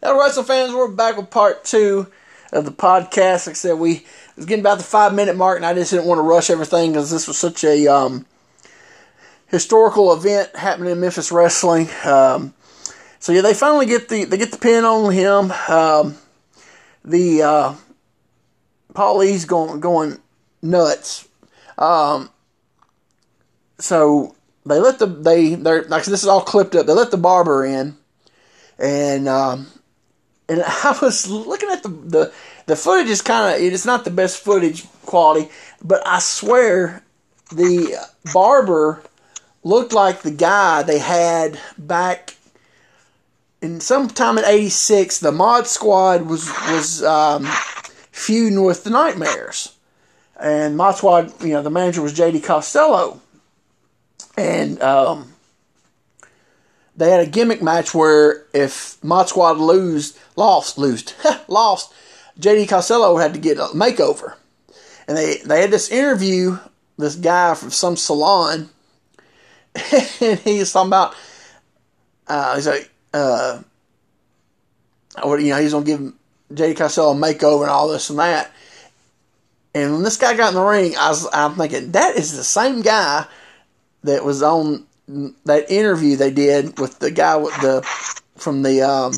Hello, wrestling fans. We're back with part two of the podcast. Like I said, we was getting about the five minute mark, and I just didn't want to rush everything because this was such a um, historical event happening in Memphis wrestling. Um, so yeah, they finally get the they get the pin on him. Um, the uh, Paul E.'s going going nuts. Um, so they let the they they're like this is all clipped up. They let the barber in, and um, and I was looking at the the the footage is kind of it's not the best footage quality, but I swear the barber looked like the guy they had back in sometime in '86. The Mod Squad was was um, feuding with the Nightmares, and Mod Squad, you know, the manager was J.D. Costello, and um, they had a gimmick match where if Mod Squad lose, lost, lost, lost, JD Costello had to get a makeover. And they, they had this interview, this guy from some salon, and he's talking about, uh, he's like, uh, you know, he's going to give JD Costello a makeover and all this and that. And when this guy got in the ring, I was, I'm thinking, that is the same guy that was on that interview they did with the guy with the from the um,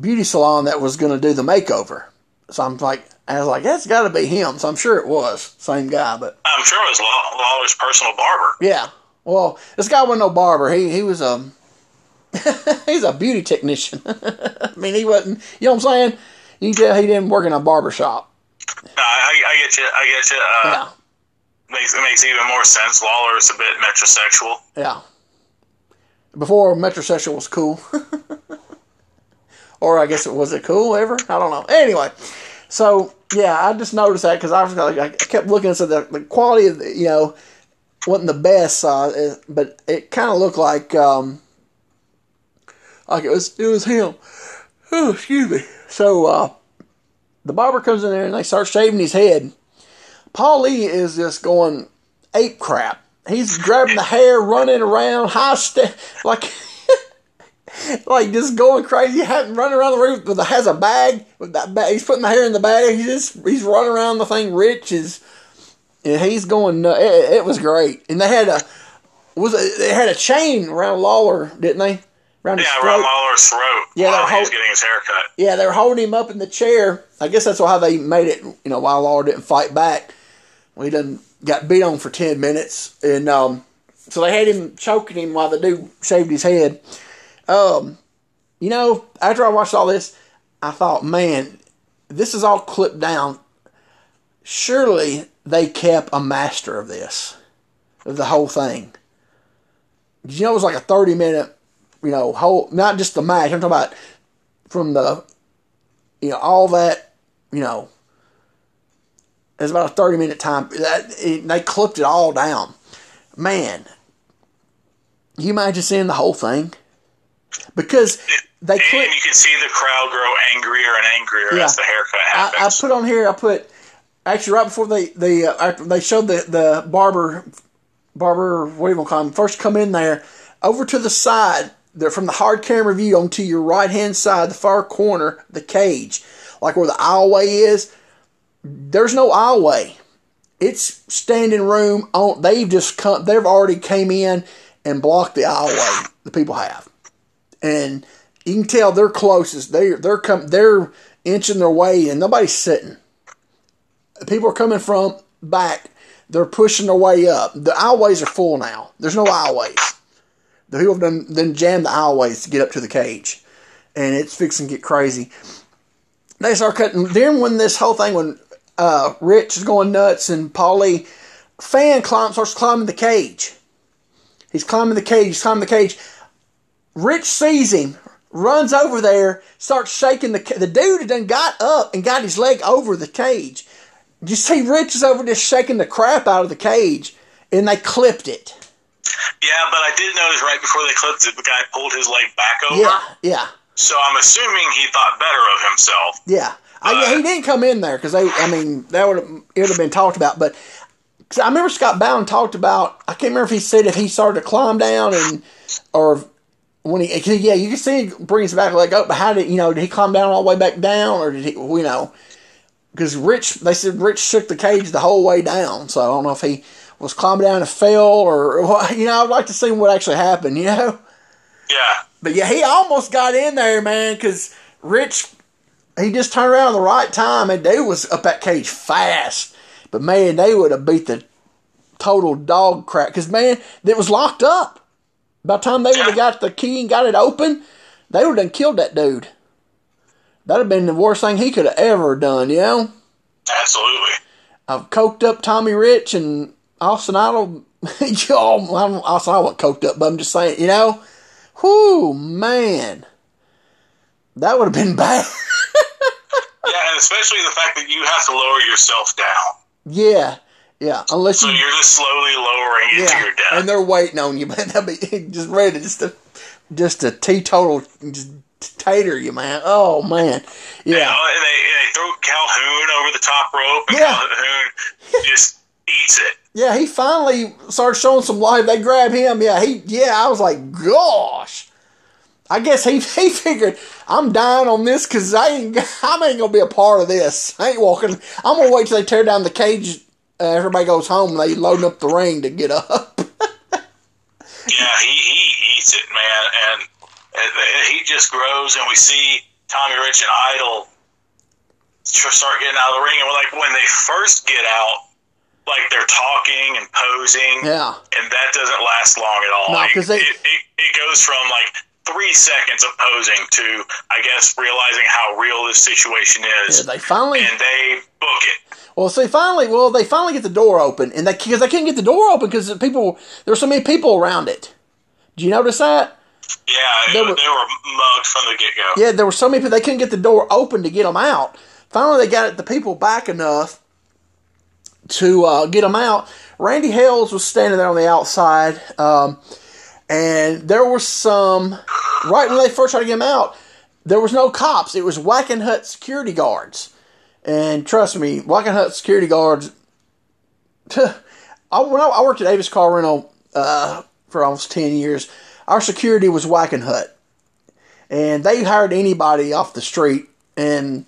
beauty salon that was going to do the makeover. So I'm like, I was like, that's got to be him. So I'm sure it was same guy, but I'm sure it was Lawler's personal barber. Yeah. Well, this guy wasn't no barber. He he was a he's a beauty technician. I mean, he wasn't. You know what I'm saying? You tell he didn't work in a barber shop. No, I, I get you. I get you. Uh, yeah makes it makes even more sense. Lawler is a bit metrosexual. Yeah. Before metrosexual was cool. or I guess it was it cool ever? I don't know. Anyway, so yeah, I just noticed that because I was like, I kept looking at the, the quality of the, you know wasn't the best, uh, but it kind of looked like um, like it was it was him. Oh, excuse me. So uh, the barber comes in there and they start shaving his head Paul Lee is just going ape crap. He's grabbing the hair, running around, high step, like, like just going crazy, running around the room with a, has a bag with that bag. He's putting the hair in the bag. He's just he's running around the thing. Rich is, and he's going. It, it was great, and they had a was it, they had a chain around Lawler, didn't they? Around yeah, around Lawler's throat. Yeah, while he was getting his hair cut. Yeah, they were holding him up in the chair. I guess that's why they made it. You know, while Lawler didn't fight back he done got beat on for 10 minutes. And um, so they had him choking him while the dude shaved his head. Um, you know, after I watched all this, I thought, man, this is all clipped down. Surely they kept a master of this, of the whole thing. You know, it was like a 30 minute, you know, whole, not just the match. I'm talking about from the, you know, all that, you know, it's about a 30 minute time. They clipped it all down. Man, you imagine seeing the whole thing? Because they clip. you can see the crowd grow angrier and angrier yeah. as the haircut happens. I, I, put on here, I put, actually, right before they, they, uh, they showed the, the barber, barber, what do you want to call him, first come in there, over to the side, they're from the hard camera view onto your right hand side, the far corner, the cage, like where the aisleway is there's no aisleway. It's standing room on. They've just come. They've already came in and blocked the aisleway. The people have, and you can tell they're closest. They they're come. They're inching their way, and nobody's sitting. People are coming from back. They're pushing their way up. The aisleways are full now. There's no aisleways. The people have done then jammed the aisleways to get up to the cage, and it's fixing to get crazy. They start cutting. Then when this whole thing when uh, Rich is going nuts, and Paulie fan climbs, starts climbing the cage. He's climbing the cage. He's climbing the cage. Rich sees him, runs over there, starts shaking the the dude. And then got up and got his leg over the cage. You see, Rich is over there shaking the crap out of the cage, and they clipped it. Yeah, but I did notice right before they clipped it, the guy pulled his leg back over. Yeah, yeah. So I'm assuming he thought better of himself. Yeah. I, he uh, didn't come in there because they. I mean, that would it would have been talked about. But I remember Scott Bowden talked about. I can't remember if he said if he started to climb down and or when he, yeah, you can see he brings back like up, but how did you know? Did he climb down all the way back down, or did he? You know, because Rich, they said Rich shook the cage the whole way down. So I don't know if he was climbing down and fell, or you know, I'd like to see what actually happened. You know. Yeah. But yeah, he almost got in there, man, because Rich, he just turned around at the right time, and they was up that cage fast. But man, they would have beat the total dog crap. Because man, it was locked up. By the time they would have got the key and got it open, they would have done killed that dude. That'd have been the worst thing he could have ever done, you know? Absolutely. I've coked up Tommy Rich and Austin Idol. Yo, I don't, Austin Idol wasn't coked up, but I'm just saying, you know? Whoo, man. That would have been bad. Yeah, and especially the fact that you have to lower yourself down. Yeah, yeah. Unless so you, you're just slowly lowering into yeah, your death. and they're waiting on you, man. They'll be just ready, just to, just a teetotal, just tater you, man. Oh man, yeah. Uh, and, they, and they throw Calhoun over the top rope, and Yeah. Calhoun just eats it. Yeah, he finally starts showing some life. They grab him. Yeah, he. Yeah, I was like, gosh. I guess he he figured I'm dying on this because I ain't I ain't gonna be a part of this. I ain't walking. I'm gonna wait till they tear down the cage. Uh, everybody goes home and they loading up the ring to get up. Yeah, he, he eats it, man, and, and he just grows, and we see Tommy Rich and Idol start getting out of the ring, and we're like, when they first get out, like they're talking and posing, yeah, and that doesn't last long at all. No, Like, 'cause they- it, it, it goes from like three seconds opposing to, I guess, realizing how real this situation is, yeah. They finally. and they book it. Well, see, finally, well, they finally get the door open, and they because they couldn't get the door open because people there were so many people around it. Do you notice that? Yeah, They they were- were, they were mugged from the get go. Yeah, there were so many people they couldn't get the door open to get them out. Finally, they got the people back enough to uh, get them out. Randy Hales was standing there on the outside, um, and there were some right when they first tried to get him out. There was no cops. It was Wackenhut security guards, and trust me, Wackenhut security guards. I, when I, I worked at Avis Car Rental uh, for almost ten years, our security was Wackenhut and they hired anybody off the street. And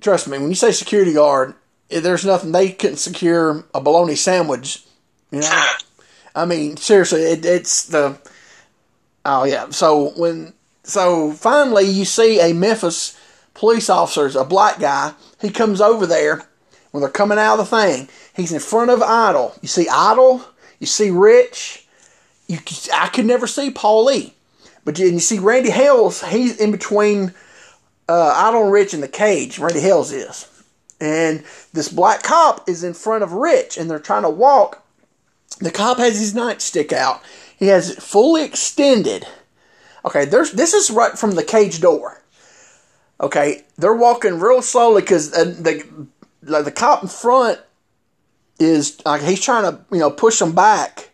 trust me, when you say security guard, eh, there's nothing they couldn't secure a bologna sandwich. You know, I mean, seriously, it, it's the oh yeah. So when so finally you see a Memphis police officer, a black guy. He comes over there when they're coming out of the thing. He's in front of Idol. You see Idol. You see Rich. You, I could never see Paulie, But you, you see Randy Hales, he's in between uh, Idol and Rich in the cage. Randy Hales is. And this black cop is in front of Rich, and they're trying to walk. The cop has his nightstick out. He has it fully extended. Okay, there's this is right from the cage door. Okay, they're walking real slowly because uh, the like the cop in front is like he's trying to you know push them back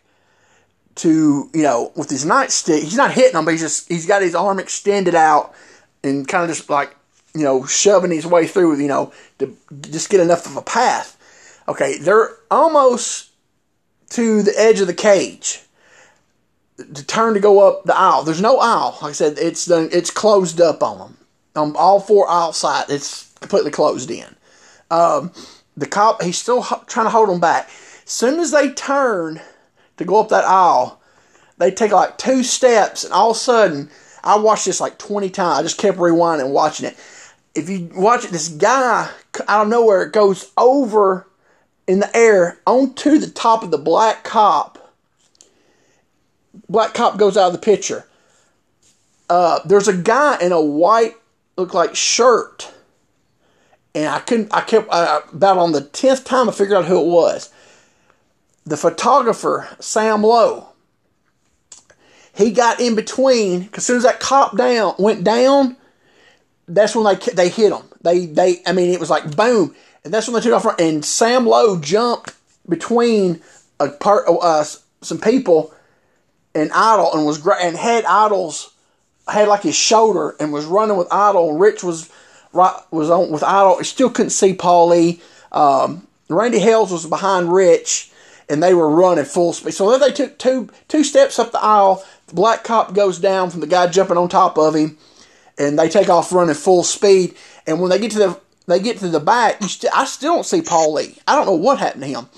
to you know with his nightstick. He's not hitting them, but he's just he's got his arm extended out and kind of just like you know shoving his way through you know to just get enough of a path. Okay, they're almost to the edge of the cage to turn to go up the aisle. There's no aisle. Like I said, it's. It's closed up on them. On all four aisle sides, it's completely closed in. Um, the cop, he's still ho- trying to hold them back. As soon as they turn to go up that aisle, they take like two steps, and all of a sudden, I watched this like 20 times. I just kept rewinding and watching it. If you watch it, this guy out of nowhere it goes over in the air onto the top of the black cop. Black cop goes out of the picture. Uh, there's a guy in a white, look like shirt, and I couldn't. I kept uh, about on the tenth time I figured out who it was. The photographer Sam Lowe. He got in between because as soon as that cop down went down, that's when they they hit him. They they I mean it was like boom, and that's when they took off. And Sam Lowe jumped between a part uh, some people and Idol and was and had Idol's had like his shoulder and was running with Idol. Rich was right was on with Idol. He still couldn't see Paulie. Um, Randy Hales was behind Rich, and they were running full speed. So then they took two two steps up the aisle. The black cop goes down from the guy jumping on top of him, and they take off running full speed. And when they get to the they get to the back, st- I still don't see Paulie. I don't know what happened to him.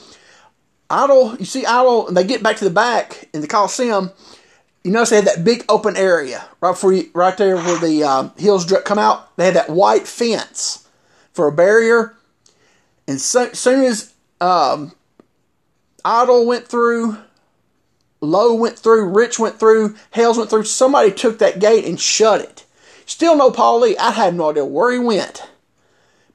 Idol, you see Idol, and they get back to the back in the Coliseum. You notice they had that big open area right for you, right there where the um, hills come out. They had that white fence for a barrier, and so, soon as um, Idol went through, Lowe went through, Rich went through, Hales went through. Somebody took that gate and shut it. Still no Paul Lee. I had no idea where he went,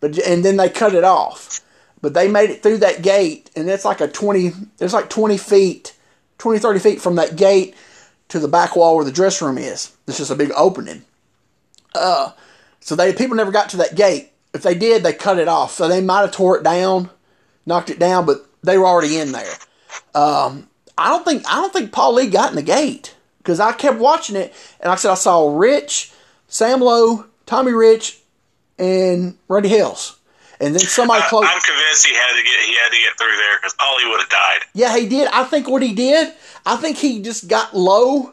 but and then they cut it off. But they made it through that gate, and it's like a twenty. It's like twenty feet, 20, 30 feet from that gate to the back wall where the dress room is. It's just a big opening. Uh, so they people never got to that gate. If they did, they cut it off. So they might have tore it down, knocked it down, but they were already in there. Um, I don't think I don't think Paul Lee got in the gate because I kept watching it, and I said, I saw Rich, Sam Lowe, Tommy Rich, and Randy Hales. And then somebody close. I'm convinced he had to get he had to get through there because Paul would have died. Yeah, he did. I think what he did, I think he just got low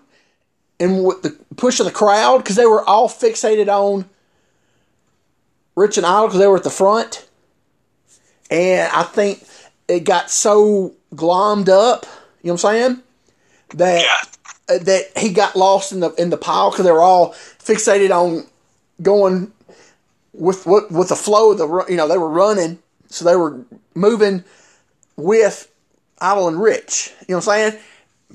and with the push of the crowd because they were all fixated on Rich and Idol because they were at the front, and I think it got so glommed up. You know what I'm saying? That Yeah. uh, that he got lost in the in the pile because they were all fixated on going with with with the flow of the you know they were running so they were moving with Idol and Rich you know what I'm saying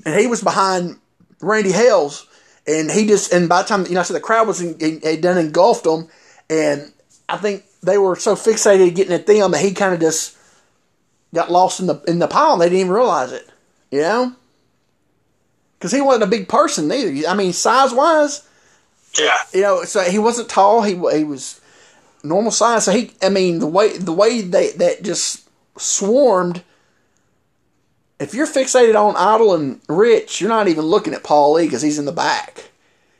and he was behind Randy Hales and he just and by the time you know so the crowd was in, in, had done engulfed them and I think they were so fixated getting at them that he kind of just got lost in the in the pile and they didn't even realize it you know because he wasn't a big person neither I mean size wise Yeah. you know, so he wasn't tall. He he was normal size. So he, I mean, the way the way they that just swarmed. If you're fixated on Idol and Rich, you're not even looking at Paul Lee because he's in the back.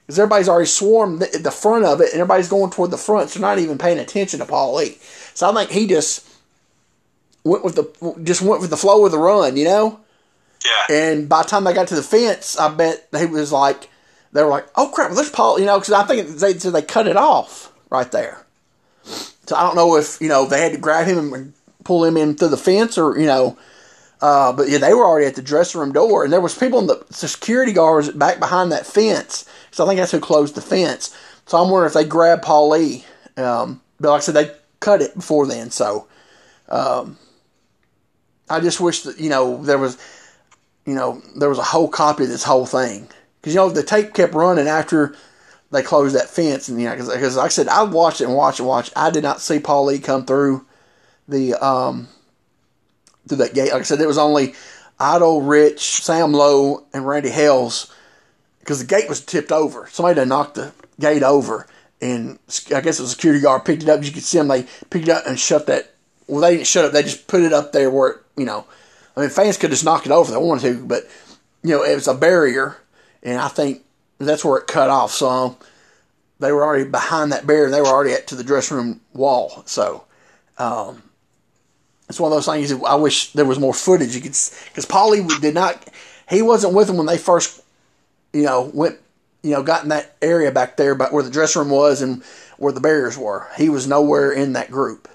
Because everybody's already swarmed the, the front of it, and everybody's going toward the front, so not even paying attention to Paul Lee. So I think he just went with the just went with the flow of the run, you know. Yeah. And by the time they got to the fence, I bet he was like, they were like, "Oh crap, there's Paul," you know, because I think they so they cut it off right there. So I don't know if you know they had to grab him and pull him in through the fence or you know, uh, but yeah, they were already at the dressing room door, and there was people in the, security guards back behind that fence. So I think that's who closed the fence. So I'm wondering if they grabbed Paul Lee. Um, but like I said, they cut it before then. So um, I just wish that you know there was you know, there was a whole copy of this whole thing. Because, you know, the tape kept running after they closed that fence. And, you know, because like I said, I watched it and watched and watched. I did not see Paul Lee come through the, um, through that gate. Like I said, there was only Idol, Rich, Sam Lowe, and Randy Hales. Because the gate was tipped over. Somebody knocked the gate over. And I guess the security guard picked it up. You could see them. They picked it up and shut that. Well, they didn't shut it. They just put it up there where, it, you know, I mean, fans could just knock it over if they wanted to, but you know, it was a barrier, and I think that's where it cut off. So they were already behind that barrier. They were already at to the dressing room wall. So um, it's one of those things. I wish there was more footage. You could because Paulie did not. He wasn't with them when they first, you know, went. You know, got in that area back there, but where the dressing room was and where the barriers were. He was nowhere in that group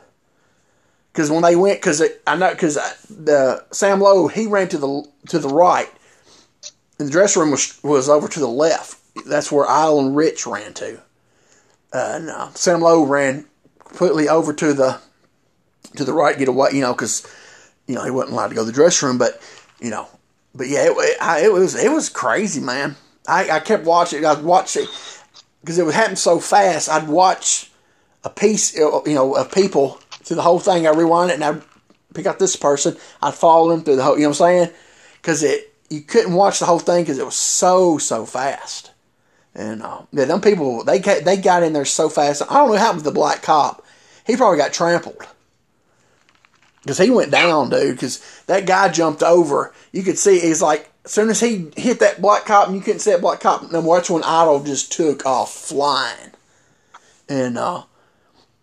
because when they went, because I know because the Sam Lowe he ran to the to the right, and the dressing room was was over to the left. That's where Idol and Rich ran to. Uh, Sam Lowe ran completely over to the to the right, get away. You know, because you know he wasn't allowed to go to the dressing room, but you know, but yeah, it, it, I, it was it was crazy, man. I, I kept watching. I'd watch it because it would happen so fast. I'd watch a piece, you know, of people through the whole thing. I rewind it and I pick out this person. I'd follow them through the whole. You know what I'm saying? Because it you couldn't watch the whole thing because it was so so fast. And uh, yeah, them people they got, they got in there so fast. I don't know what happened to the black cop. He probably got trampled because he went down, dude. Because that guy jumped over. You could see he's like as soon as he hit that black cop, and you couldn't see that black cop no more. That's when Idol just took off flying. And uh,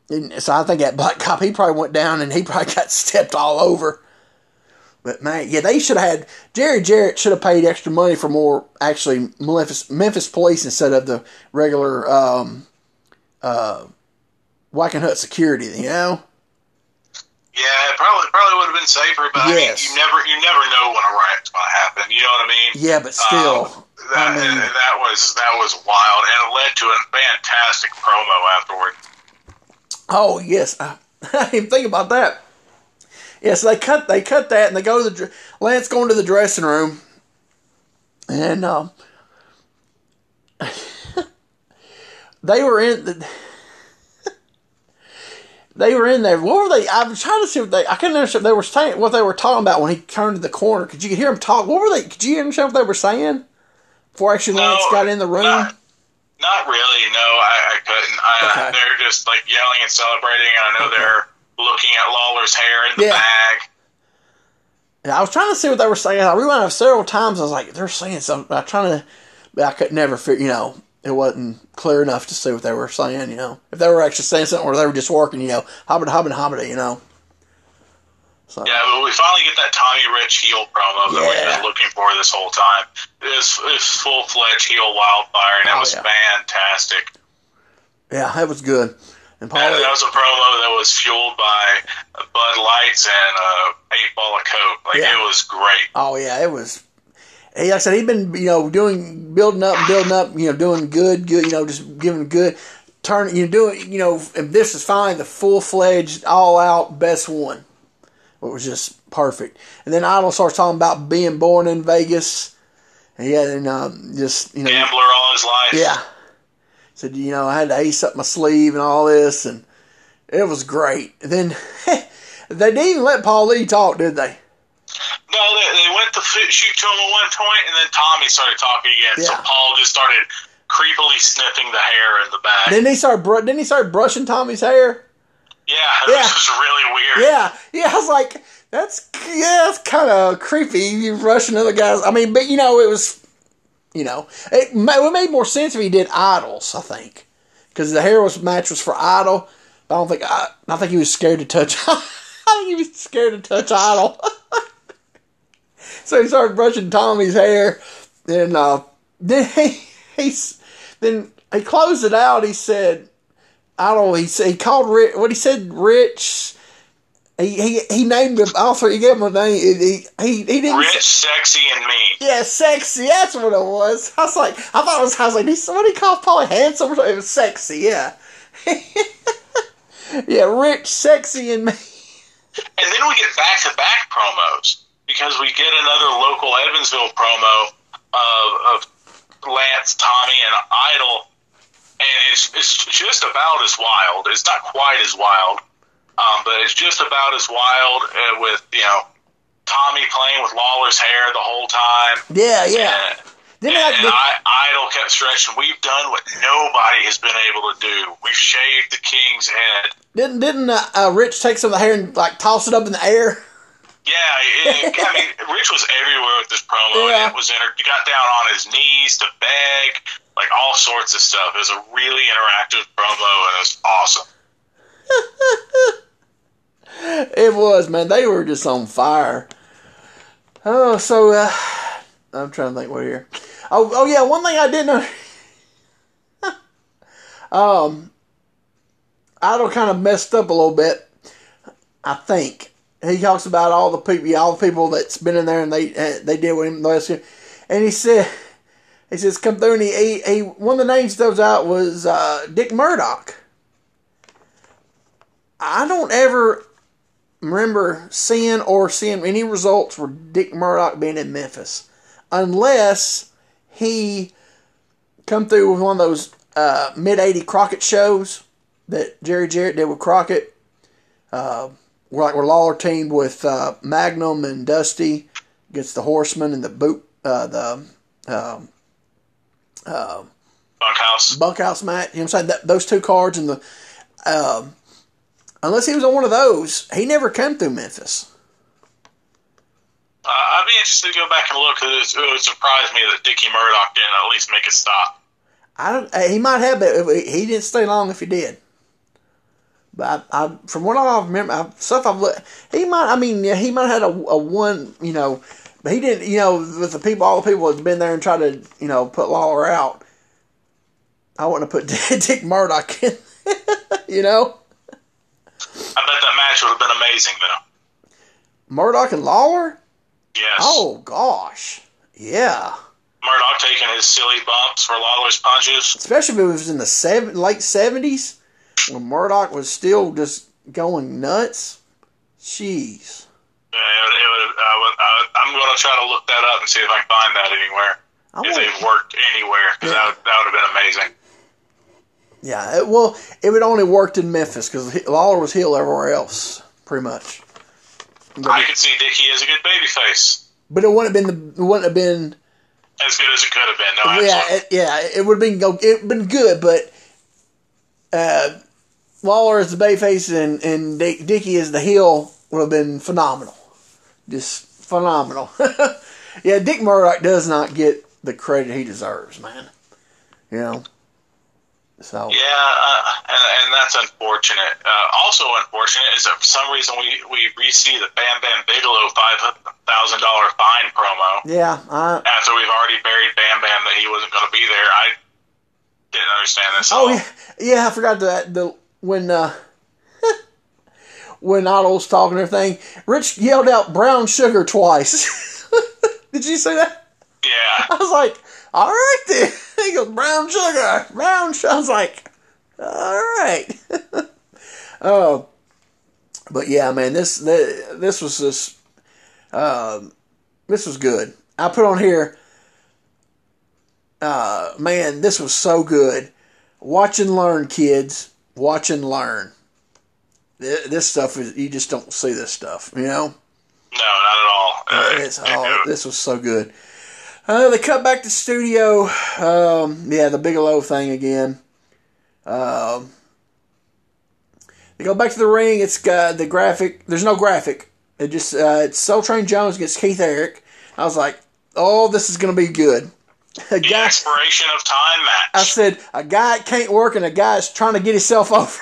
and so I think that black cop he probably went down and he probably got stepped all over. But man, yeah, they should have had Jerry Jarrett should have paid extra money for more actually Memphis Memphis police instead of the regular um, uh, Wackenhut security. You know. Yeah, it probably probably would have been safer, but Yes. I mean, you never you never know when a riot's going to happen. You know what I mean? Yeah, but still, Um, that, I mean- that was that was wild, and it led to a fantastic promo afterward. Oh yes, I, I didn't think about that. Yes, they cut they cut that and they go to the Lance going to the dressing room, and um, they were in the. They were in there. What were they? I was trying to see what they. I couldn't understand. They were saying what they were talking about when he turned to the corner. Could you hear him talk? What were they? Could you understand what they were saying before actually Lance got in the room? Not, not really. No, I, I couldn't. I, Okay. They're just like yelling and celebrating. And I know Okay. they're looking at Lawler's hair in the Yeah. bag. Yeah, I was trying to see what they were saying. I rewound it several times. I was like, they're saying something. I trying to, but I could never figure. You know, it wasn't clear enough to see what they were saying. You know, if they were actually saying something or they were just working. You know, hobbit, hobbit, hobbit. You know. So Yeah, but we finally get that Tommy Rich heel promo that we've been looking for this whole time. It was, full fledged heel wildfire, and it Oh, was yeah. fantastic. yeah, that was good. And Paul, that was a promo that was fueled by Bud Lights and uh, eight ball of Coke. Like Yeah. it was great. oh yeah, it was. He, like I said, he'd been you know doing building up and building up. You know, doing good, good. You know, just giving good. Turn you know, doing you know. If this is finally the full fledged, all out best one. It was just perfect. And then Idol starts talking about being born in Vegas. And yeah, and um, just you know, Gambler all his life. yeah. Said you know I had to ace up my sleeve and all this, and it was great. And then they didn't even let Paul Lee talk, did they? No, they, they went to shoot to him at one point, and then Tommy started talking again. So Paul just started creepily sniffing the hair in the bag. Didn't he start? Br- didn't he start brushing Tommy's hair? yeah, Yeah. this was really weird. Yeah, yeah. I was like, that's yeah, that's kind of creepy. You rushing other guys. I mean, but you know, it was, you know, it, ma- it made more sense if he did Idol's. I think because the hair was match was for Idol. I don't think I, I think he was scared to touch. I think he was scared to touch Idol. so he started brushing Tommy's hair, and uh, then he then he closed it out. He said. I don't. He said he called Rich. What he said, Rich. He he, he named him. Also, he gave him a name. He he, he didn't. Rich, sexy, and mean. Yeah, sexy. That's what it was. I was like, I thought it was. I was like, he's, what do you call Polly handsome? It was sexy. Yeah. yeah, rich, sexy, and me. And then we get back to back promos because we get another local Evansville promo of, of Lance, Tommy, and Idol, and it's it's just about as wild. It's not quite as wild, um, but it's just about as wild uh, with you know Tommy playing with Lawler's hair the whole time. Yeah, yeah. And, Didn't and I, I, Idol kept stretching. We've done what nobody has been able to do. We've shaved the king's head. didn't didn't uh, uh, Rich take some of the hair and like toss it up in the air? Yeah, it, I mean, Rich was everywhere with this promo. Yeah. And it was inter- he got down on his knees to beg, like all sorts of stuff. It was a really interactive promo, and it was awesome. It was man. They were just on fire. Oh, so uh, I'm trying to think what here. Oh, oh yeah. One thing I didn't know. um, Idol kind of messed up a little bit. I think he talks about all the people, all the people that's been in there and they uh, they did with him last year, and he said he says come through and he, he, he one of the names that was out was uh, Dick Murdoch. I don't ever remember seeing or seeing any results for Dick Murdoch being in Memphis, unless he come through with one of those uh, mid '80 Crockett shows that Jerry Jarrett did with Crockett. Uh, where like where Lawler teamed with uh, Magnum and Dusty against the Horsemen and the boot uh, the um, uh, Bunkhouse. bunkhouse match. You know what I'm saying? That, those two cards and the um, unless he was on one of those, he never came through Memphis. Uh, I'd be interested to go back and look because it would surprise me that Dickie Murdoch didn't at least make a stop. I don't. uh, He might have, but he didn't stay long if he did. But I, I from what I remember, I, stuff I've looked, he might. I mean, yeah, he might have had a, a one, you know, but he didn't. You know, with the people, all the people that's been there and tried to, you know, put Lawler out. I wouldn't have put Dick Murdoch in. you know. I bet that match would have been amazing, though. Murdoch and Lawler. Yes. Oh gosh, yeah. Murdoch taking his silly bumps for Lawler's punches. Especially if it was in the seven, late seventies, when Murdoch was still just going nuts. Jeez. Yeah, it would, it would, I I'm going to try to look that up and see if I can find that anywhere. I if they've worked anywhere, because Yeah. that, would, that would have been amazing. Yeah, it, well, it would only worked in Memphis because Lawler was heel everywhere else, pretty much. I could see Dickie as a good babyface. But it wouldn't have been the, wouldn't have been As good as it could have been. No, yeah, it, yeah, it would have been it been good, but uh, Lawler as the bayface and and Dick, Dickie as the heel would have been phenomenal, just phenomenal. yeah, Dick Murdoch does not get the credit he deserves, man. You know, so Yeah, uh, and, and that's unfortunate. Uh, also unfortunate is that for some reason we, we re-see the Bam Bam Bigelow $5,000 fine promo yeah, I, after we've already buried Bam Bam that he wasn't going to be there. I didn't understand this Oh yeah, yeah. I forgot that the when uh, when Otto was talking and everything, Rich yelled out "brown sugar" twice. Did you see that? Yeah. I was like, "All right then." He goes, "Brown sugar, brown sugar." I was like, "All right." Oh, but yeah, man, this this, this was just um, this was good. I put on here. Uh, man, this was so good. Watch and learn, kids. Watch and learn. This stuff is you just don't see this stuff, you know. No, not at all. Uh, It's oh, this was so good. Uh, they cut back to studio. Um, yeah, the Bigelow thing again. Um, they go back to the ring. It's got the graphic. There's no graphic. It just uh, it's Soul Train Jones against Keith Eric. I was like, oh, this is gonna be good. A the guy, expiration of time match. I said, a guy can't work and a guy's trying to get himself over.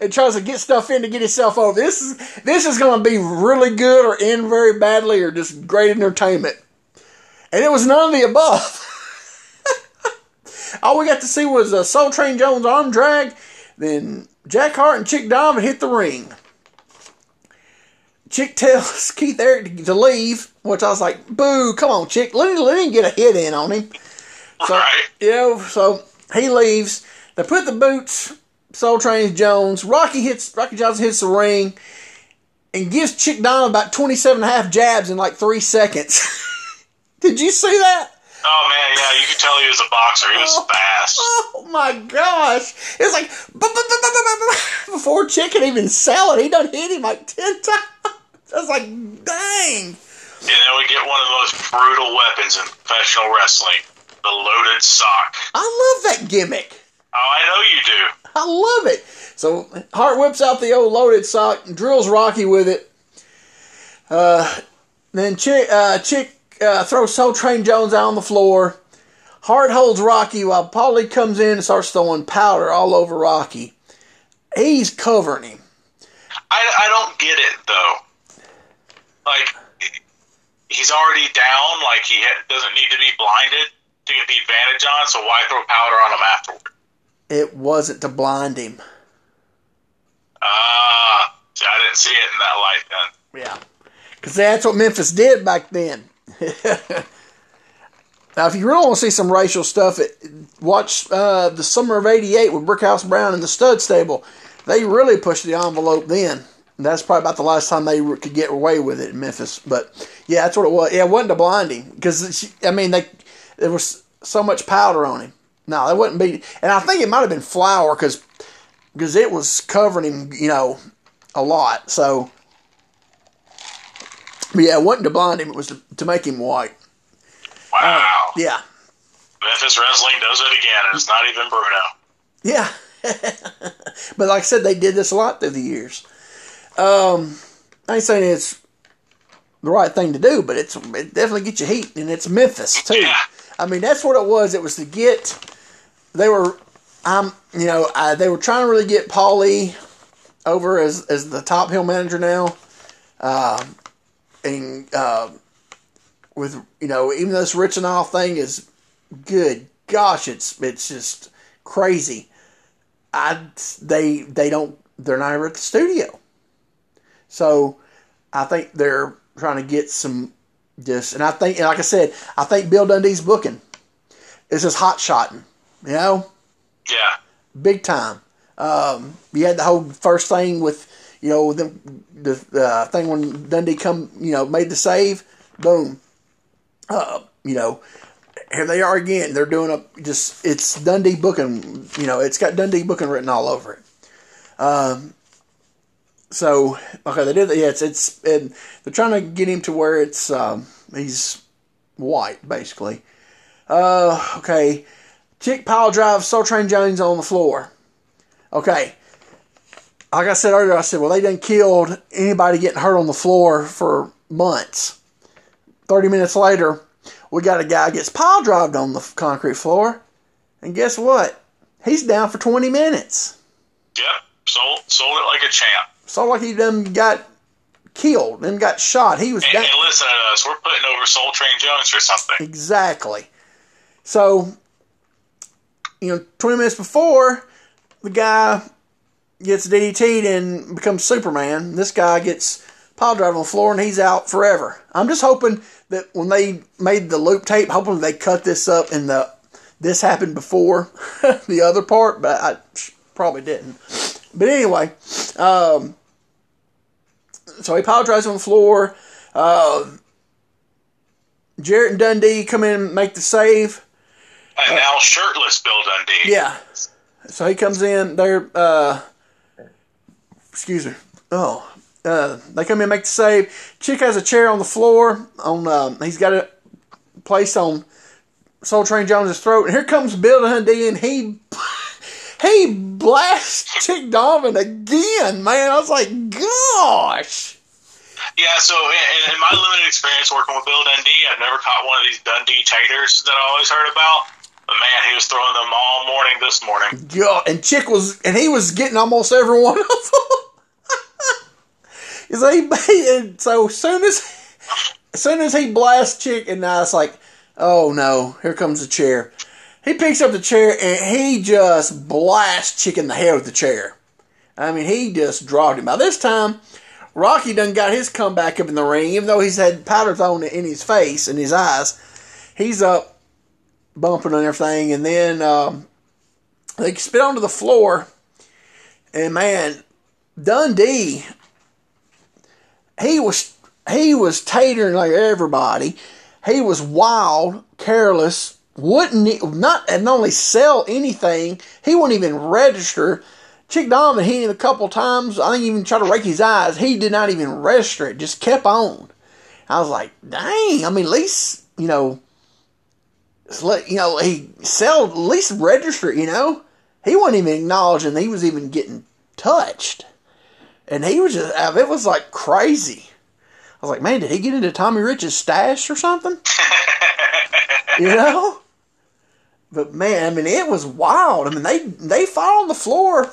and tries to get stuff in to get himself over. This is this is going to be really good or end very badly or just great entertainment. And it was none of the above. All we got to see was uh, Soul Train Jones arm drag. Then Jack Hart and Chick Donovan hit the ring. Chick tells Keith Eric to, to leave, which I was like, "Boo! Come on, Chick, let him, let him get a hit in on him." So, Right. you know, so he leaves. They put the boots. Soul Train Jones. Rocky hits. Rocky Johnson hits the ring and gives Chick Donovan about 27 and a half jabs in like three seconds. Did you see that? Oh, man, yeah, you could tell he was a boxer. He was fast. Oh my gosh! It was like before Chick could even sell it, he done hit him like ten times. I was like, dang! And then we get one of the most brutal weapons in professional wrestling the loaded sock. I love that gimmick. Oh, I know you do. I love it. So Hart whips out the old loaded sock and drills Rocky with it. Uh, then Chick, uh, Chick uh, throws Soul Train Jones out on the floor. Hart holds Rocky while Paulie comes in and starts throwing powder all over Rocky. He's covering him. I, I don't get it, though. Like, he's already down. Like, he ha- doesn't need to be blinded to get the advantage on, so why throw powder on him afterward? It wasn't to blind him. Ah, see, I didn't see it in that light then. Yeah. Because that's what Memphis did back then. now, if you really want to see some racial stuff, it, watch uh, the summer of 88 with Brickhouse Brown and the Stud Stable. They really pushed the envelope then. That's probably about the last time they could get away with it in Memphis. But yeah, that's what it was. Yeah, it wasn't a blind him. Because, I mean, they there was so much powder on him. No, they wouldn't be. And I think it might have been flour because because it was covering him, you know, a lot. So, yeah, it wasn't to blind him; it was to, to make him white. Wow. Yeah, Memphis Wrestling does it again, and it's not even Bruno. yeah. but like I said, they did this a lot through the years. Um, I ain't saying it's the right thing to do, but it's it definitely gets you heat, and it's Memphis too. Yeah. I mean, that's what it was. It was to get. They were, um, you know, uh, they were trying to really get Paulie over as as the top heel manager now. Um, and uh, with you know, even though this Rich and all thing is good, gosh, it's it's just crazy. I they they don't they're not ever at the studio, so I think they're trying to get some just and I think and like I said, I think Bill Dundee's booking is just hot shotting, you know. Yeah. Big time. Um, you had the whole first thing with you know the the uh, thing when Dundee come you know made the save, boom. Uh, you know, here they are again. They're doing a just it's Dundee booking. You know, it's got Dundee booking written all over it. Um, so okay, they did. Yeah, it's it's and they're trying to get him to where it's um, he's white basically. Uh, okay, chick pile drive Soul Train Jones on the floor. Okay, like I said earlier, I said well they done killed anybody getting hurt on the floor for months. Thirty minutes later, we got a guy gets pile drived on the concrete floor, and guess what? He's down for twenty minutes. Yep, sold sold it like a champ. So like he done got killed and got shot. He was And, down. and listen to us, we're putting over Soul Train Jones for something. Exactly. So, you know, 20 minutes before, the guy gets DDT'd and becomes Superman. This guy gets pile driver on the floor and he's out forever. I'm just hoping that when they made the loop tape, hoping they cut this up and the this happened before the other part, but I probably didn't. But anyway, um, so he pile drives on the floor. Uh, Jarrett and Dundee come in and make the save. And now shirtless Bill Dundee. Yeah. So he comes in. They're uh, excuse me. Oh, uh, they come in and make the save. Chick has a chair on the floor. On um, he's got it placed on Soul Train Jones's throat, and here comes Bill Dundee, and he he blasts Chick Donovan again. Man, I was like, gosh. Yeah, so in, in my limited experience working with Bill Dundee, I've never caught one of these Dundee taters that I always heard about. But man, he was throwing them all morning this morning. Yeah, and Chick was, and he was getting almost every one of them. so, he, and so soon as, as soon as he blasts Chick, and now it's like, oh no, here comes the chair. He picks up the chair and he just blasts Chick in the head with the chair. I mean, he just dropped him. By this time, Rocky done got his comeback up in the ring, even though he's had powder thrown in his face and his eyes. He's up bumping and everything, and then um, they spit onto the floor. And man, Dundee, he was he was tatering like everybody. He was wild, careless, wouldn't not and only sell anything, he wouldn't even register. Chick Diamond hit him a couple times. I didn't even try to rake his eyes. He did not even register it. Just kept on. I was like, dang. I mean, at least you know let you know he sell at least register. You know, he wasn't even acknowledging he was even getting touched, and he was just it was like crazy. I was like, man, did he get into Tommy Rich's stash or something? you know. But man, I mean, it was wild. I mean, they they fought on the floor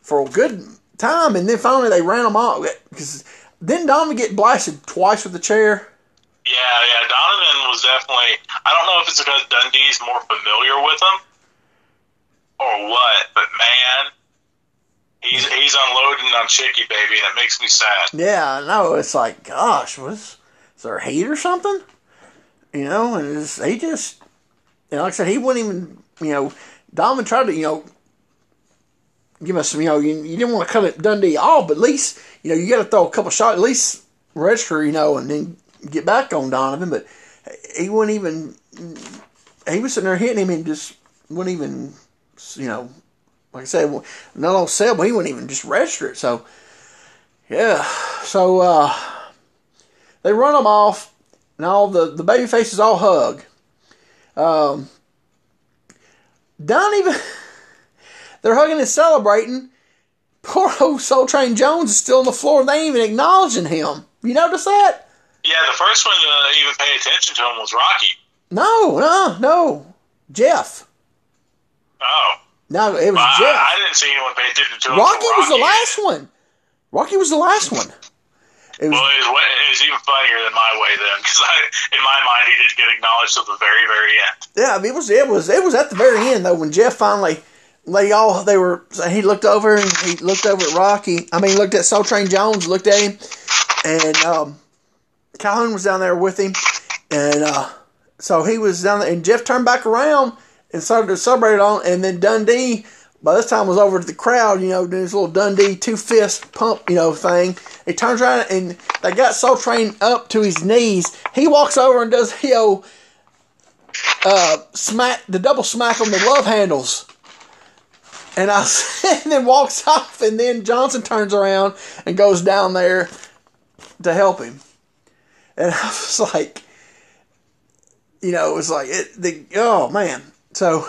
for a good time, and then finally they ran them off. Because then Donovan get blasted twice with the chair. Yeah, yeah, Donovan was definitely. I don't know if it's because Dundee's more familiar with him or what, but man, he's he's unloading on Chicky baby, and it makes me sad. Yeah, I know. It's like, gosh, was is there hate or something? You know, and it's, he just, you know, like I said, he wouldn't even, you know, Donovan tried to, you know, give us, some you know, you, you didn't want to cut it Dundee all, but at least, you know, you got to throw a couple shots, at least register, you know, and then get back on Donovan. But he wouldn't even, he was sitting there hitting him and just wouldn't even, you know, like I said, not on sale, but he wouldn't even just register it. So, yeah. So, uh, they run them off, and all the, the baby faces all hug. Um, don't even, they're hugging and celebrating. Poor old Soul Train Jones is still on the floor. They ain't even acknowledging him. You notice that? Yeah, the first one to even pay attention to him was Rocky. No, no, no. Jeff. Oh, No, it was I, Jeff. I didn't see anyone pay attention to him. Rocky until was the Rocky. last one. Rocky was the last one. It was, well, it was, it was even funnier than my way then, because in my mind he didn't get acknowledged till the very, very end. Yeah, it was it was it was at the very end though when Jeff finally they all they were he looked over and he looked over at Rocky. I mean, looked at Soul Train Jones, looked at him, and um, Calhoun was down there with him, and uh, so he was down there, and Jeff turned back around and started to celebrate it on, and then Dundee by this time was over to the crowd, you know, doing his little Dundee two fist pump, you know, thing. He turns around and they got Soul Train up to his knees. He walks over and does, you know, uh, smack the double smack on the love handles. And I and then walks off, and then Johnson turns around and goes down there to help him. And I was like, you know, it was like it. The oh man. So,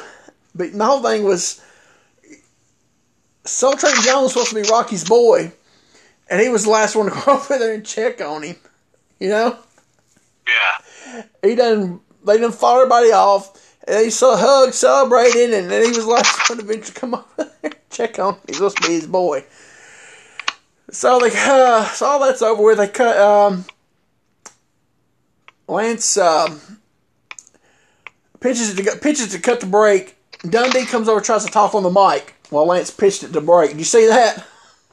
but the whole thing was Soul Train Jones was supposed to be Rocky's boy, and he was the last one to go over there and check on him. You know? Yeah. He done they done fought everybody off. And he saw hugged, celebrated, and then he was the last one to venture come over there and check on him. He's supposed to be his boy. So they uh, so all that's over with. They cut um, Lance um, pitches to pitches to cut the break. Dundee comes over, tries to talk on the mic while Lance pitched it to break. Did you see that?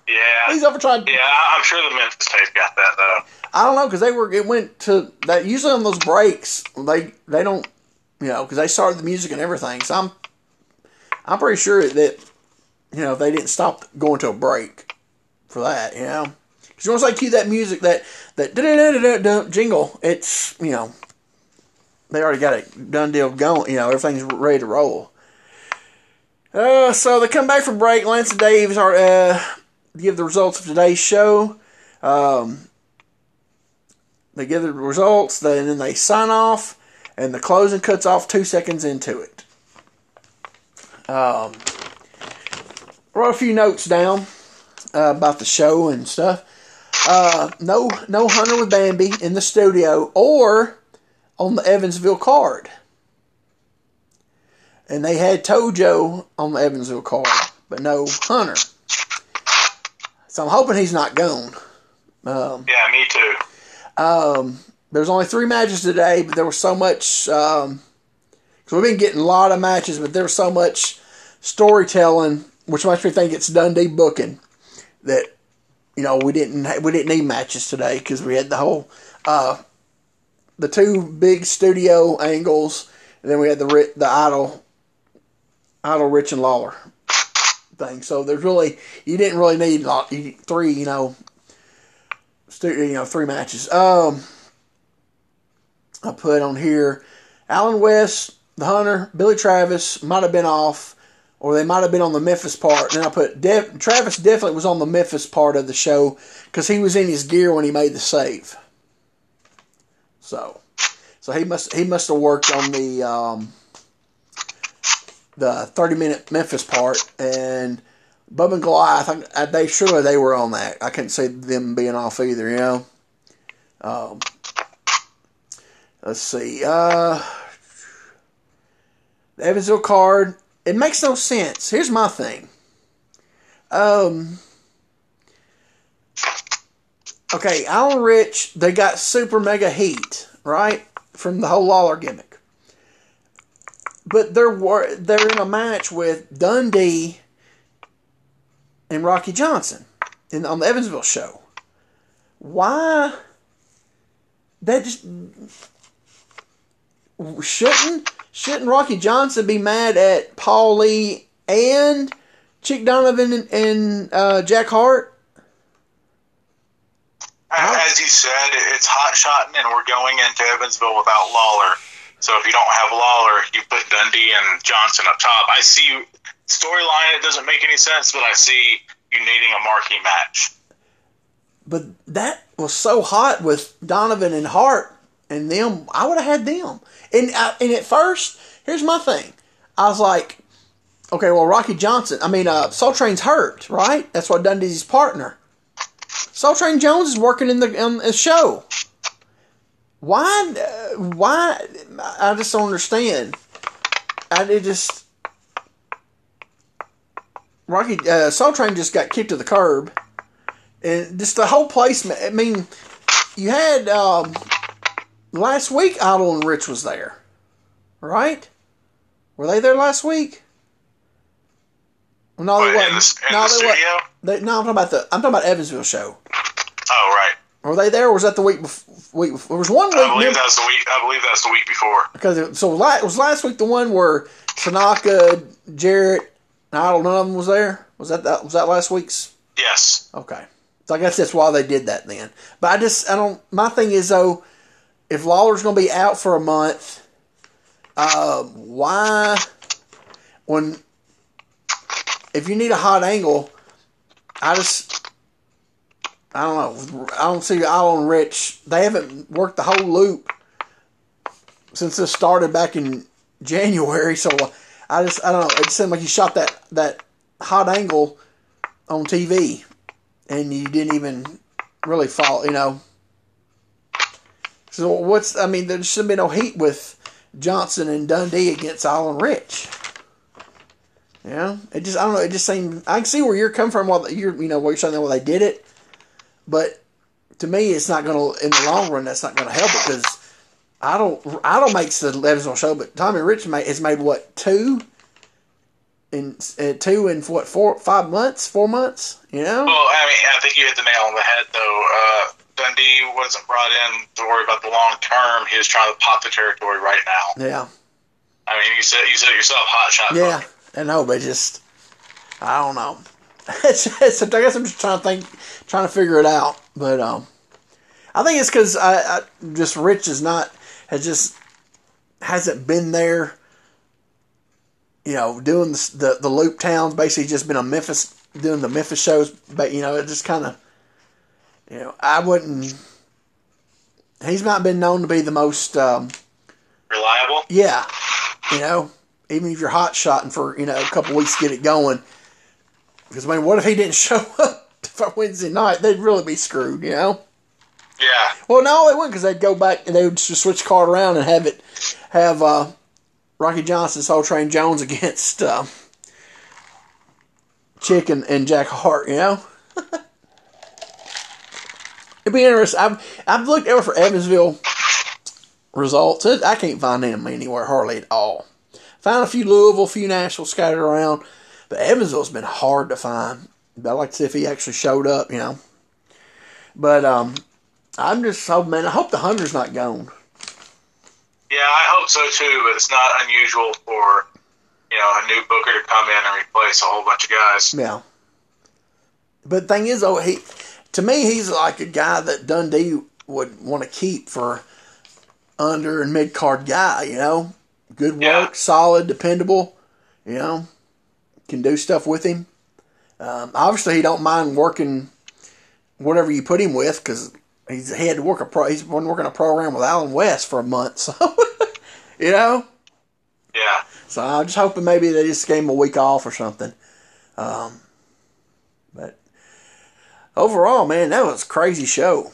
Yeah. He's over trying. Yeah, I'm sure the Memphis tape got that though. I don't know because they were. It went to that. Usually on those breaks, they they don't, you know, because they started the music and everything. So I'm, I'm pretty sure that, you know, if they didn't stop going to a break for that. You know, because once they cue that music, that that jingle, it's you know, they already got a done deal going. You know, everything's ready to roll. Uh, so they come back from break. Lance and Dave are uh, give the results of today's show. Um, they give the results, then, then they sign off, and the closing cuts off two seconds into it. Um, wrote a few notes down uh, about the show and stuff. Uh, no, no Hunter with Bambi in the studio or on the Evansville card and they had Tojo on the Evansville card, but no Hunter. So I'm hoping he's not gone. Um, yeah, me too. Um, there's only three matches today, but there was so much. Um, cause we've been getting a lot of matches, but there was so much storytelling, which makes me think it's Dundee booking that you know we didn't we didn't need matches today because we had the whole uh, the two big studio angles, and then we had the the idol Idol, Rich, and Lawler thing. So there's really you didn't really need three, you know, you know, three matches. Um, I put on here Alan West, the Hunter, Billy Travis might have been off, or they might have been on the Memphis part. And then I put Def, Travis definitely was on the Memphis part of the show because he was in his gear when he made the save. So, so he must he must have worked on the. Um, the 30 minute Memphis part, and Bub and Goliath, I, they surely they were on that. I couldn't see them being off either, you know. Um, let's see. Uh, the Evansville card, it makes no sense. Here's my thing. Um, okay, Alan Rich, they got super mega heat, right? From the whole Lawler gimmick but they're they're in a match with Dundee and Rocky Johnson in on the Evansville show. Why? That just shouldn't shouldn't Rocky Johnson be mad at Paul Lee and Chick Donovan and, and uh, Jack Hart? As you said, it's hot shotting, and we're going into Evansville without Lawler. So if you don't have Lawler, you put Dundee and Johnson up top. I see storyline. It doesn't make any sense, but I see you needing a marquee match. But that was so hot with Donovan and Hart and them. I would have had them. And uh, and at first, here's my thing. I was like, okay, well, Rocky Johnson. I mean, uh, Soul Train's hurt, right? That's what Dundee's his partner. Soul Train Jones is working in the, the show. Why? Uh, why? I just don't understand. I just Rocky uh, Soul Train just got kicked to the curb, and just the whole placement. I mean, you had um, last week. Idol and Rich was there, right? Were they there last week? No, they What, wasn't. the, no, the they studio? wasn't. They, no, I'm talking about the. I'm talking about Evansville show. Oh, right. Were they there? or Was that the week before? Week before? There was one week. I believe that's the week. I believe that's the week before. Because it, so la- was last week the one where Tanaka, Jarrett, and Idol, none of them was there. Was that, that was that last week's? Yes. Okay, so I guess that's why they did that then. But I just I don't. My thing is though, if Lawler's going to be out for a month, uh, why when if you need a hot angle, I just. I don't know. I don't see Idol and Rich. They haven't worked the whole loop since this started back in January. So I just I don't know. It seemed like you shot that that hot angle on TV, and you didn't even really fall. You know. So what's I mean? There should be no heat with Johnson and Dundee against Island Rich. You know, it just I don't know. It just seemed I can see where you're coming from. While you're you know what you're saying, well they did it, but to me it's not going to in the long run. That's not going to help it because I don't I don't make the Evansville show, but Tommy Rich made, has made what two in uh, two in what four five months four months. You know, Well, I mean, I think you hit the nail on the head, though. Uh, Dundee wasn't brought in to worry about the long term. He was trying to pop the territory right now. yeah. I mean, you said you said it yourself, hot shot. Yeah, I know, but just I don't know. It's I guess I'm just trying to think, trying to figure it out. But um, I think it's because I, I just Rich is not has just hasn't been there. You know, doing the the, the loop towns basically just been a Memphis doing the Memphis shows, but you know it just kind of, you know, I wouldn't. He's not been known to be the most. Um, Reliable. yeah, you know, even if you're hot shotting for you know a couple weeks to get it going, because I mean, what if he didn't show up for Wednesday night? They'd really be screwed, you know. Yeah. Well, no, they wouldn't because they'd go back and they would just switch the card around and have it have uh, Rocky Johnson, Soul Train Jones against uh, Chick and, and Jack Hart, you know. It'd be interesting. I've I've looked over for Evansville results. I can't find them anywhere hardly at all. Found a few Louisville, a few Nashville scattered around, but Evansville's been hard to find. But I'd like to see if he actually showed up, you know. But um, I'm just hoping, man. I hope the hunter's not gone. Yeah, I hope so too. But it's not unusual for you know a new booker to come in and replace a whole bunch of guys. Yeah. But the thing is, though, he to me he's like a guy that Dundee would want to keep for under and mid card guy. You know, good work, Yeah. solid, dependable. You know, can do stuff with him. Um, obviously, he don't mind working whatever you put him with because he's he had to work a pro. He's been working a program with Alan West for a month, so you know. Yeah. So I'm just hoping maybe they just gave him a week off or something. Um, but overall, man, that was a crazy show.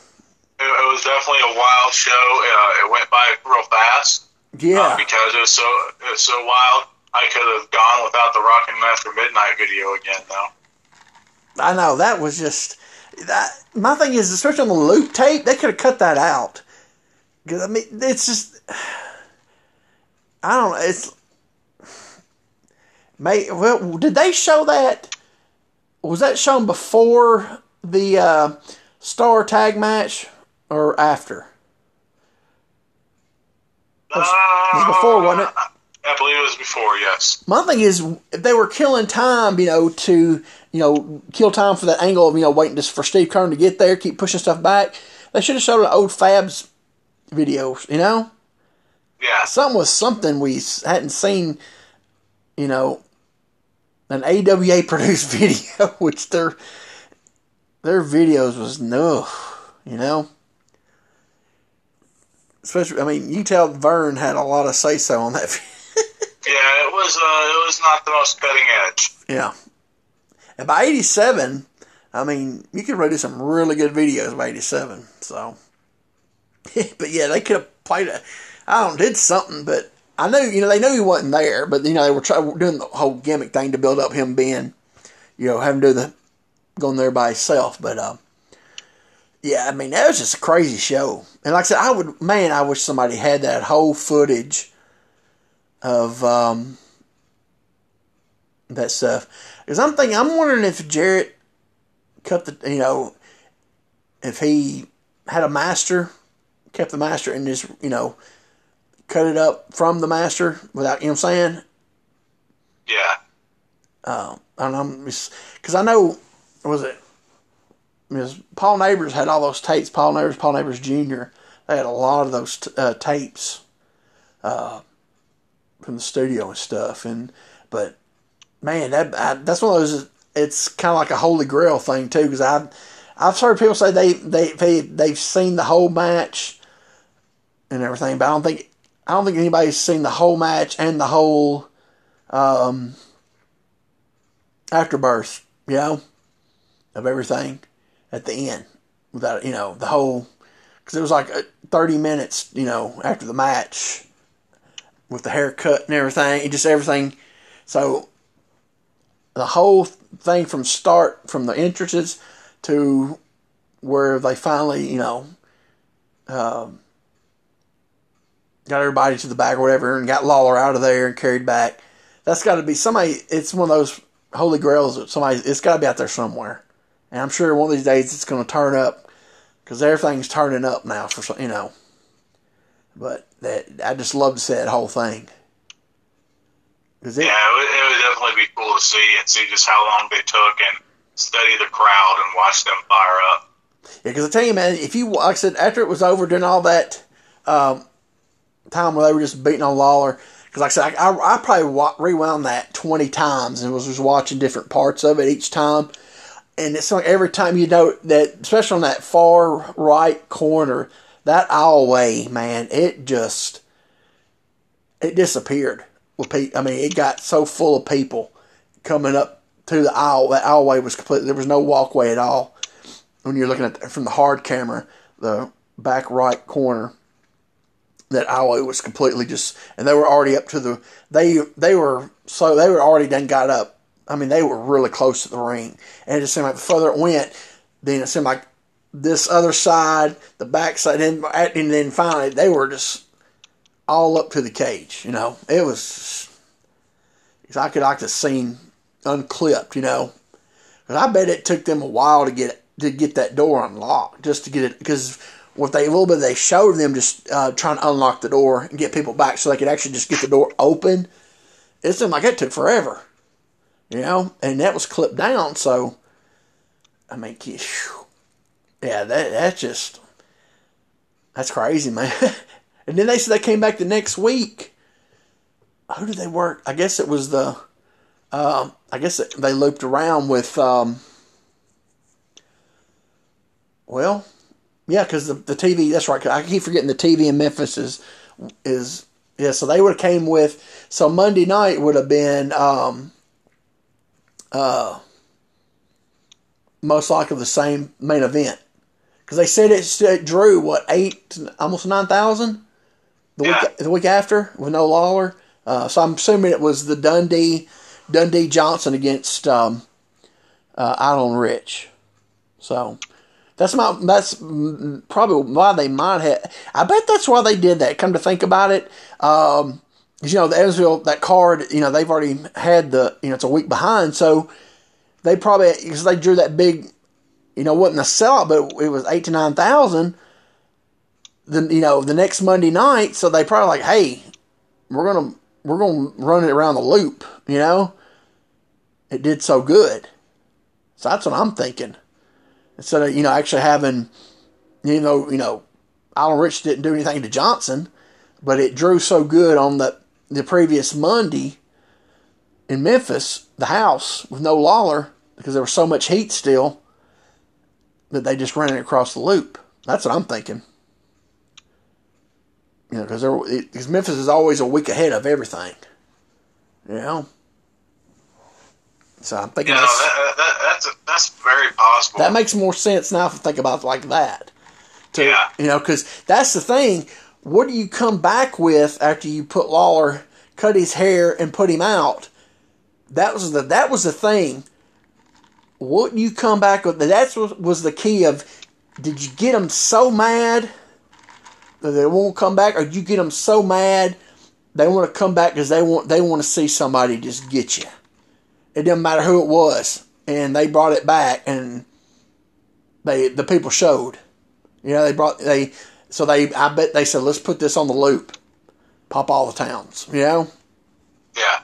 It, it was definitely a wild show. Uh, it went by real fast. Yeah, uh, because it was so it was so wild. I could have gone without the Rockin' After Midnight video again, though. I know that was just that. My thing is, especially on the loop tape, they could have cut that out. Because I mean, it's just I don't know. It's may well. Did they show that? Was that shown before the uh, star tag match or after? Was before, wasn't it? Uh, I believe it was before. Yes. My thing is, if they were killing time, you know, to you know kill time for that angle of you know waiting just for Steve Keirn to get there, keep pushing stuff back. They should have showed an old Fabs videos, you know. Yeah. Something was something we hadn't seen, you know, an AWA produced video, which their their videos was no, you know. Especially, I mean, you tell Verne had a lot of say so on that. Yeah. It was. Uh, it was not the most cutting edge. Yeah. And by 87, I mean, you could really do some really good videos by 87. So, but yeah, they could have played a, I don't did something, but I knew, you know, they knew he wasn't there, but, you know, they were try, doing the whole gimmick thing to build up him being, you know, having to do the, going there by himself. But, uh, yeah, I mean that was just a crazy show. And like I said, I would man, I wish somebody had that whole footage of um, that stuff. Because I'm thinking, I'm wondering if Jarrett cut the, you know, if he had a master, kept the master, and just you know, cut it up from the master without, you know what I'm saying? Yeah. Um, and I'm because I know was it Paul Neighbors had all those tapes. Paul Neighbors, Paul Neighbors Jr. They had a lot of those t- uh, tapes uh, from the studio and stuff. And but man, that I, that's one of those. It's kind of like a holy grail thing too, because I've I've heard people say they they they they've seen the whole match and everything, but I don't think I don't think anybody's seen the whole match and the whole um, afterbirth, you know, of everything at the end without you know the whole because it was like uh, 30 minutes you know after the match with the haircut and everything just everything. So the whole thing from start from the entrances to where they finally you know um, got everybody to the back or whatever and got Lawler out of there and carried back. That's got to be somebody it's one of those holy grails that somebody it's got to be out there somewhere and I'm sure one of these days it's going to turn up because everything's turning up now for you know. But that I just love to see that whole thing. It, yeah, it would, it would definitely be cool to see and see just how long they took and study the crowd and watch them fire up. Yeah, because I tell you, man, if you like I said after it was over, doing all that um, time where they were just beating on Lawler, because like I said, I, I, I probably rewound that twenty times and was just watching different parts of it each time and it's like every time you know that, especially on that far right corner, that aisleway, man, it just it disappeared. With people, I mean, it got so full of people coming up to the aisle. That aisleway was completely there was no walkway at all. When you're looking at the, from the hard camera, the back right corner, that aisleway was completely just, and they were already up to the they they were so they were already done got up I mean, they were really close to the ring. And it just seemed like the further it went, then it seemed like this other side, the back side, and, and then finally they were just all up to the cage. You know, it was. I could like to scene unclipped. You know, but I bet it took them a while to get to get that door unlocked, just to get it because what they a little bit they showed them just uh, trying to unlock the door and get people back so they could actually just get the door open. It seemed like it took forever you know, and that was clipped down. So, I mean, yeah, that that's just that's crazy, man. and then they said they came back the next week. Who did they work? I guess it was the. Um, I guess they looped around with. Um, well, yeah, because the, the TV. That's right. I keep forgetting the TV in Memphis is is yeah. So they would have came with. So Monday night would have been. Um, uh, most likely the same main event because they said it, it, drew what eight almost nine thousand the yeah. week the week after with no Lawler. Uh, so I'm assuming it was the Dundee Dundee Johnson against um, uh, Idol Rich. So that's my that's probably why they might have. I bet that's why they did that. Come to think about it, um, you know, the Evansville, that card, you know, they've already had the, you know, it's a week behind. So they probably, because they drew that big, you know, wasn't a sellout, but it was eight to 9,000. Then, you know, the next Monday night. So they probably like, hey, we're going to, we're going to run it around the loop, you know? It did so good. So that's what I'm thinking. Instead of, you know, actually having, you know, you know, Alan Rich didn't do anything to Johnson, but it drew so good on the the previous Monday in Memphis, the house with no Lawler because there was so much heat still that they just ran it across the loop. That's what I'm thinking. You know, because because Memphis is always a week ahead of everything. You know. So I'm thinking you know, that's, that, that, that's, a, that's very possible. That makes more sense now if I think about it like that. To, yeah. You know, because that's the thing what do you come back with after you put Lawler, cut his hair, and put him out? That was the that was the thing. What you come back with? That was was the key of did you get them so mad that they won't come back, or you get them so mad they want to come back because they want they want to see somebody just get you? It doesn't matter who it was, and they brought it back, and they the people showed. You know, they brought they so they I bet they said let's put this on the loop, pop all the towns. You know. Yeah.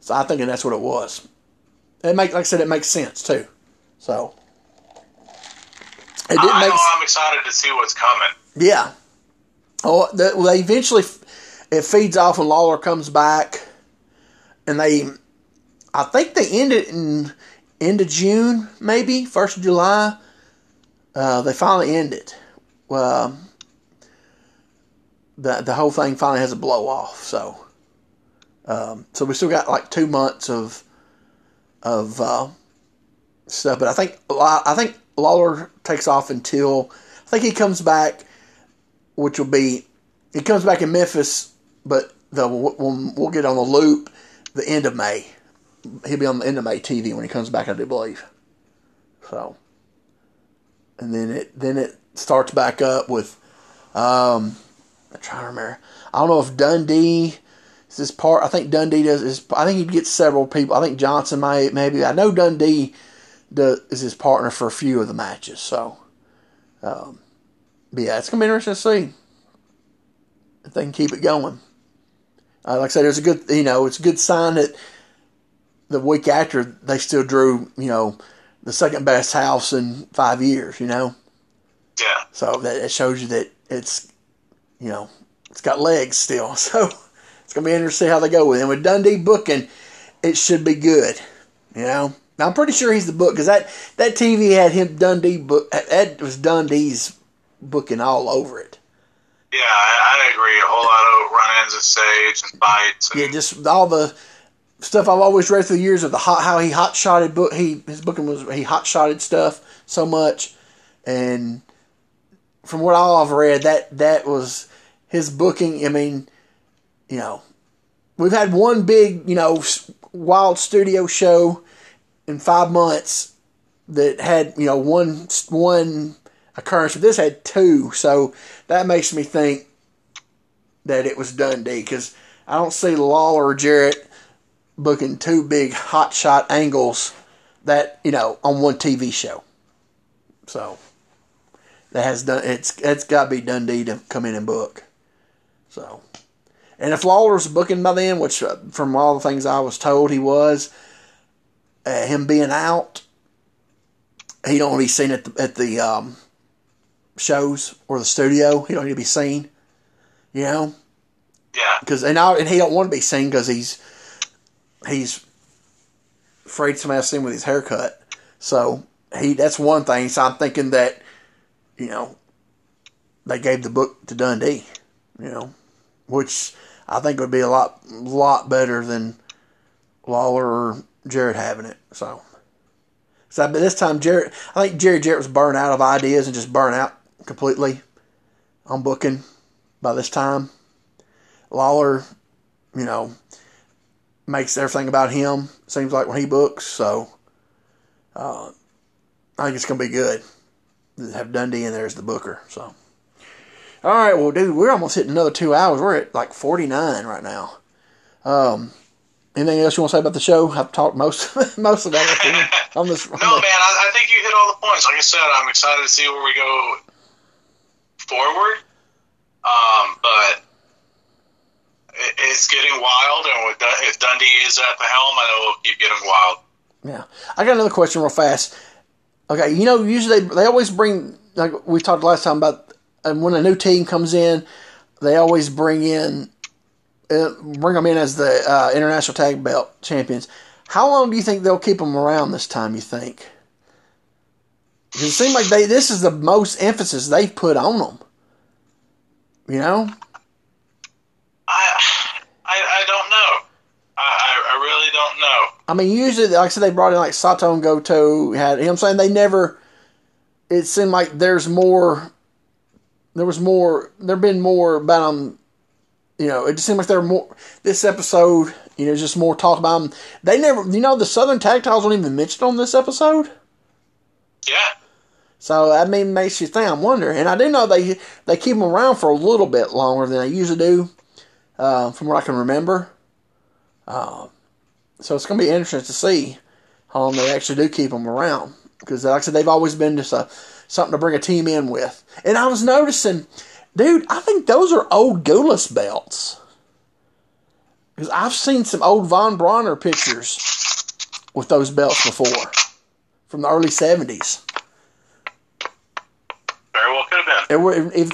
So I think that's what it was. It make like I said, it makes sense too. So it didn't I make. Know I'm excited to see what's coming. Yeah. Oh, the, well, they eventually it feeds off and Lawler comes back, and they, I think they ended in end of June, maybe first of July. Uh, they finally end it. Well, the the whole thing finally has a blow off. So, um, so we still got like two months of of uh, stuff. But I think I think Lawler takes off until I think he comes back, which will be he comes back in Memphis, but the we'll, we'll get on the loop the end of May. He'll be on the end of May TV when he comes back, I do believe. So, and then it then it starts back up with um, I'm trying to remember. I don't know if Dundee is this part. I think Dundee does. Is, I think he gets several people. I think Johnson might maybe. I know Dundee does, is his partner for a few of the matches. So, um, but yeah, it's gonna be interesting to see if they can keep it going. Uh, like I said, there's a good, you know, it's a good sign that the week after they still drew, you know, the second best house in five years. You know. Yeah. So that it shows you that it's, you know, it's got legs still. So it's gonna be interesting to see how they go with him. With Dundee booking, it should be good. You know. Now, I'm pretty sure he's the book because that that TV had him Dundee book. That was Dundee's booking all over it. Yeah, I, I agree. A whole lot of run-ins and stage and fights. And yeah, just all the stuff I've always read through the years of the hot how he hot shotted book. He his booking was he hot shotted stuff so much, and from what I've read, that that was his booking. I mean, you know, we've had one big you know wild studio show in five months that had you know one one occurrence, but this had two, so that makes me think that it was Dundee because I don't see Lawler or Jarrett booking two big hot shot angles that you know on one TV show. So that has done it's it's got to be Dundee to come in and book. So, and if Lawler's booking by then, which uh, from all the things I was told he was, uh, him being out, he don't want to be seen at the at the um, shows or the studio. He don't need to be seen, you know. Yeah. Because and I, and he don't want to be seen because he's he's afraid somebody else see him with his haircut. So he that's one thing. So I'm thinking that you know they gave the book to Dundee, you know, which I think would be a lot lot better than Lawler or Jarrett having it. So, so but this time Jarrett, I think Jerry Jarrett was burned out of ideas and just burned out completely on booking by this time. Lawler, you know, makes everything about him. Seems like when he books, so uh, I think it's gonna be good. Have Dundee in there as the booker. So, all right, well, dude, we're almost hitting another two hours. We're at like forty nine right now. Um, Anything else you want to say about the show? I've talked most most of that on this. no, man, I, I, think you hit all the points. Like I said, I'm excited to see where we go forward. Um, but it, it's getting wild, and with, if Dundee is at the helm, I know it'll keep getting wild. Yeah, I got another question real fast. Okay, you know, usually they, they always bring like we talked last time about, and when a new team comes in, they always bring in uh, bring them in as the uh, international tag belt champions. How long do you think they'll keep them around this time? You think? It seems like they this is the most emphasis they've put on them. You know. I I, I don't know. I, I really don't know. I mean, usually, like I said, they brought in like Sato and Goto. Had you know what I'm saying? They never. It seemed like there's more. There was more. There been more about them you know, it just seemed like there were more. This episode, you know, just more talk about them. They never, you know, the Southern Tag Titles weren't even mentioned on this episode. Yeah. So that mean makes you think. I'm wondering, and I do know they they keep them around for a little bit longer than they usually do, uh, from what I can remember. Uh, so it's going to be interesting to see how long they actually do keep them around because, like I said, they've always been just a, something to bring a team in with. And I was noticing, dude, I think those are old Gulas belts because I've seen some old Von Brauner pictures with those belts before from the early '70s. Very well could have been. Were, if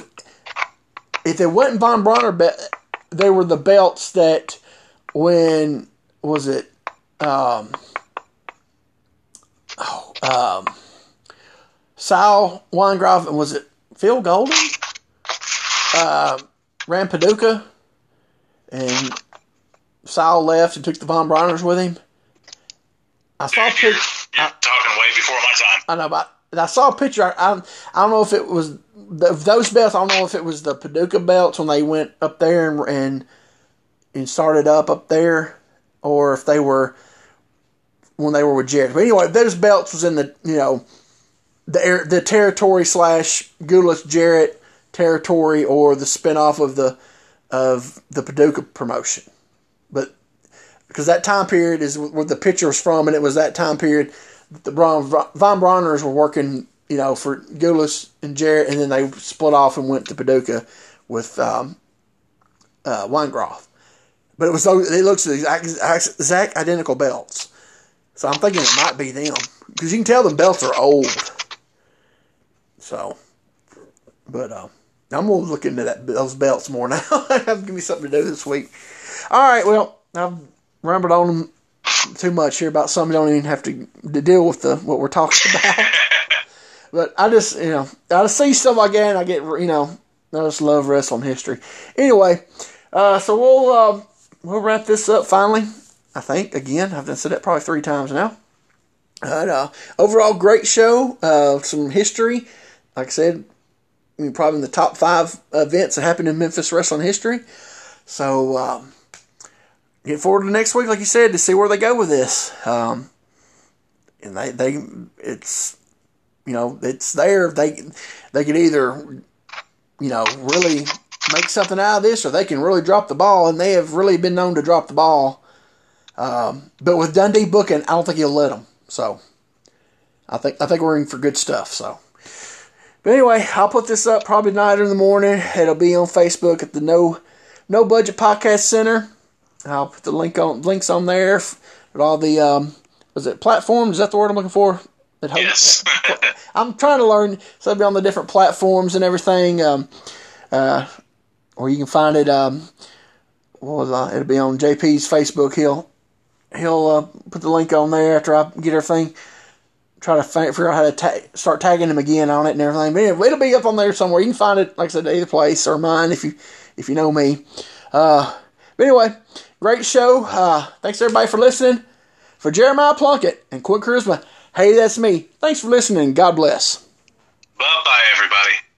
if it wasn't Von Brauner, be- they were the belts that when was it? Um, oh, um, Sal Weingeroff, and was it Phil Golden? Uh, ran Paducah, and Sal left and took the Von Brauners with him. I saw a picture. you're talking way before my time. I know, but I saw a picture. I, I, I don't know if it was the, those belts. I don't know if it was the Paducah belts when they went up there and and, and started up up there, or if they were when they were with Jarrett. But anyway, those belts was in the you know the the territory slash Gulas Jarrett territory or the spinoff of the of the Paducah promotion. But because that time period is where the picture was from, and it was that time period that the Von, Von Brauners were working, you know, for Gulas and Jarrett, and then they split off and went to Paducah with um, uh, Weingeroff. But it was it looks exact, exact identical belts. So I'm thinking it might be them because you can tell the belts are old. So, but uh, I'm gonna look into that those belts more now. Give me something to do this week. All right, well I've rambled on too much here about something don't even have to, to deal with the what we're talking about. but I just you know I see stuff like that and I get you know I just love wrestling history. Anyway, uh, so we'll uh, we'll wrap this up finally. I think again I've done said that probably three times now. But, uh, overall, great show. Uh, some history. Like I said, I mean, probably in the top five events that happened in Memphis wrestling history. So, um, get forward to next week, like you said, to see where they go with this. Um, and they, they, it's, you know, it's there. They, they could either, you know, really make something out of this, or they can really drop the ball. And they have really been known to drop the ball. Um, but with Dundee booking, I don't think he'll let them. So, I think I think we're in for good stuff. So. But anyway, I'll put this up probably night or in the morning. It'll be on Facebook at the No No Budget Podcast Center. I'll put the link on links on there with all the um, was it platforms? Is that the word I'm looking for? Yes. I'm trying to learn so be on the different platforms and everything. Um, uh, or you can find it. Um, what was I? It'll be on JP's Facebook. He'll he'll uh, put the link on there after I get everything try to figure out how to ta- start tagging him again on it and everything. But it'll be up on there somewhere. You can find it, like I said, either place or mine if you if you know me. Uh, but anyway, great show. Uh, thanks everybody for listening. For Jeremiah Plunkett and Quick Charisma, hey, that's me. Thanks for listening. God bless. Bye bye, everybody.